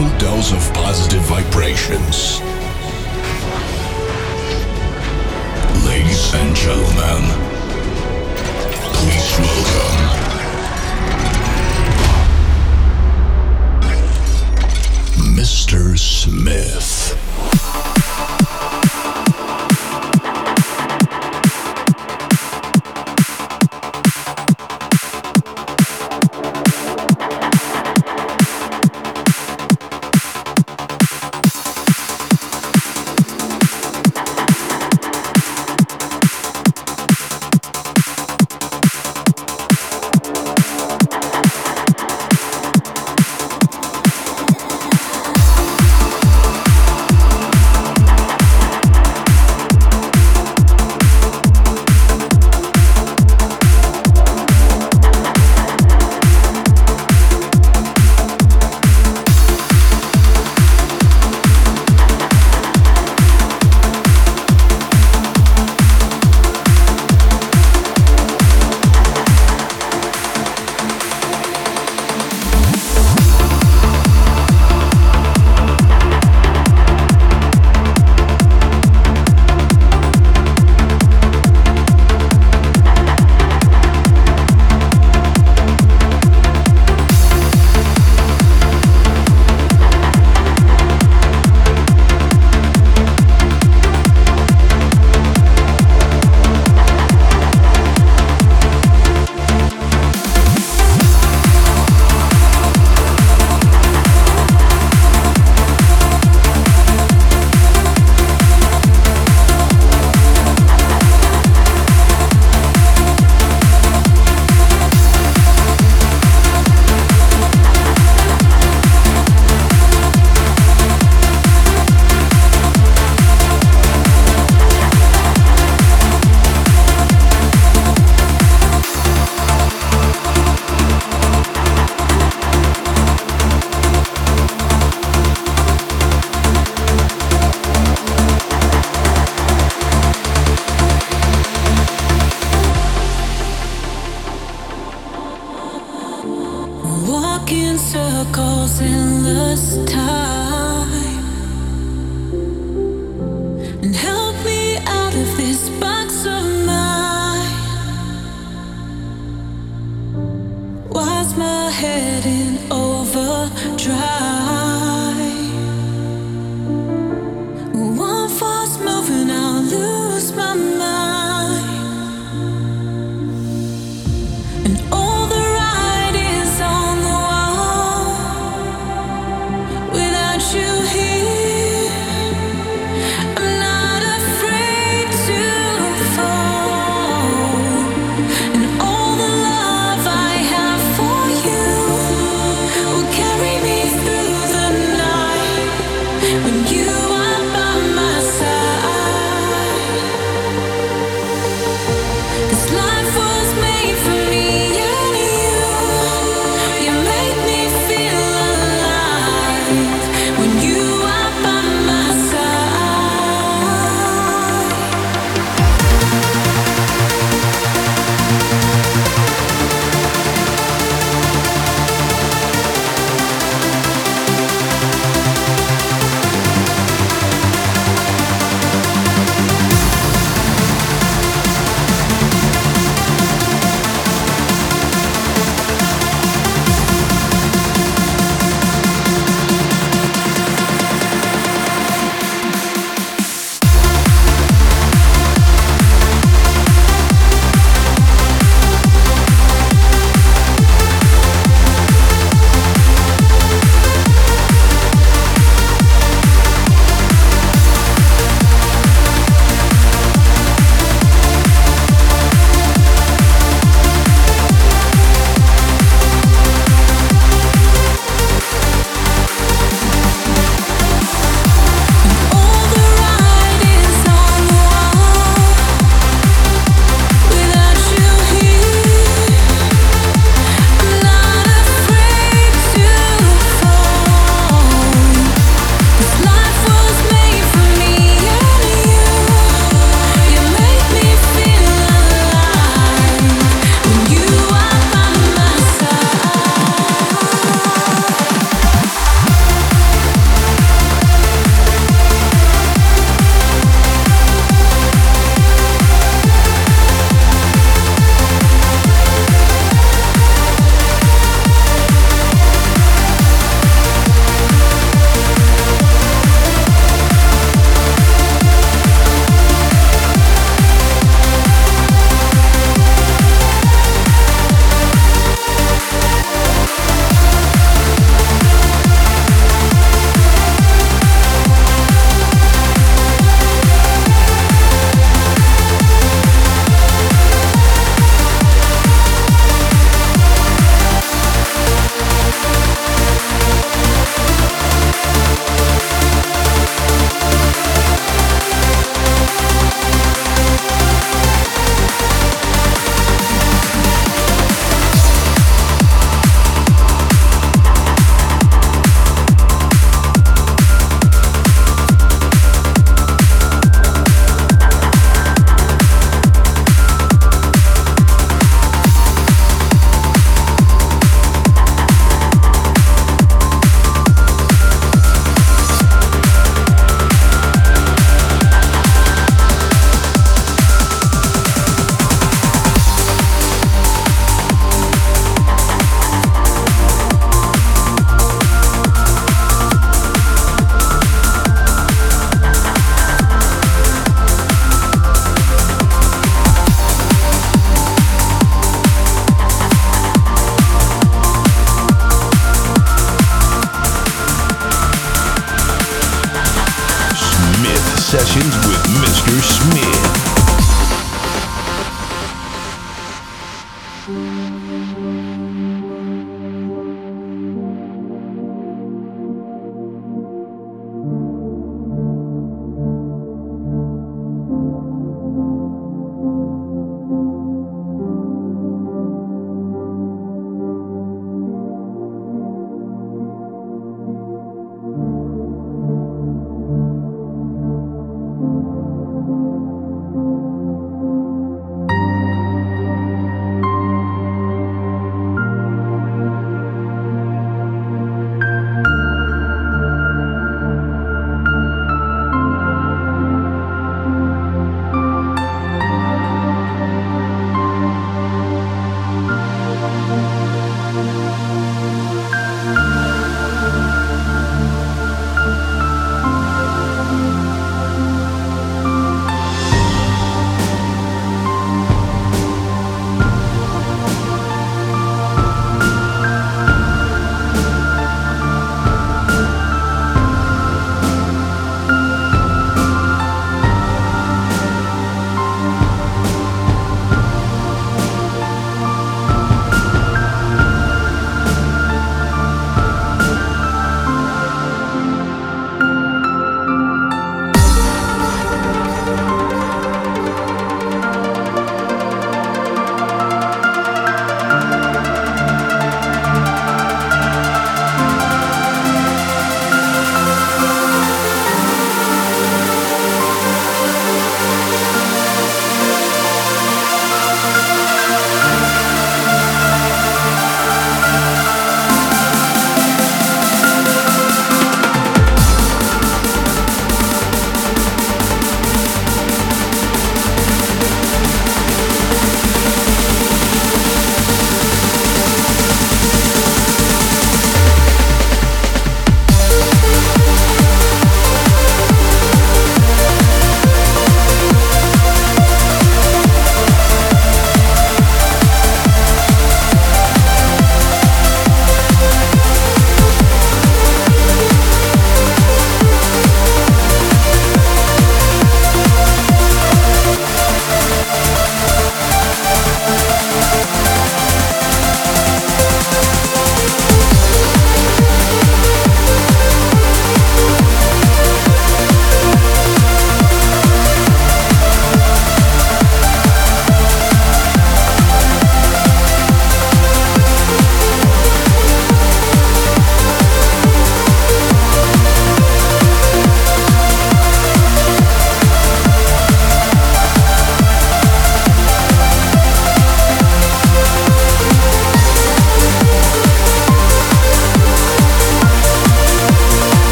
a dose of positive vibrations.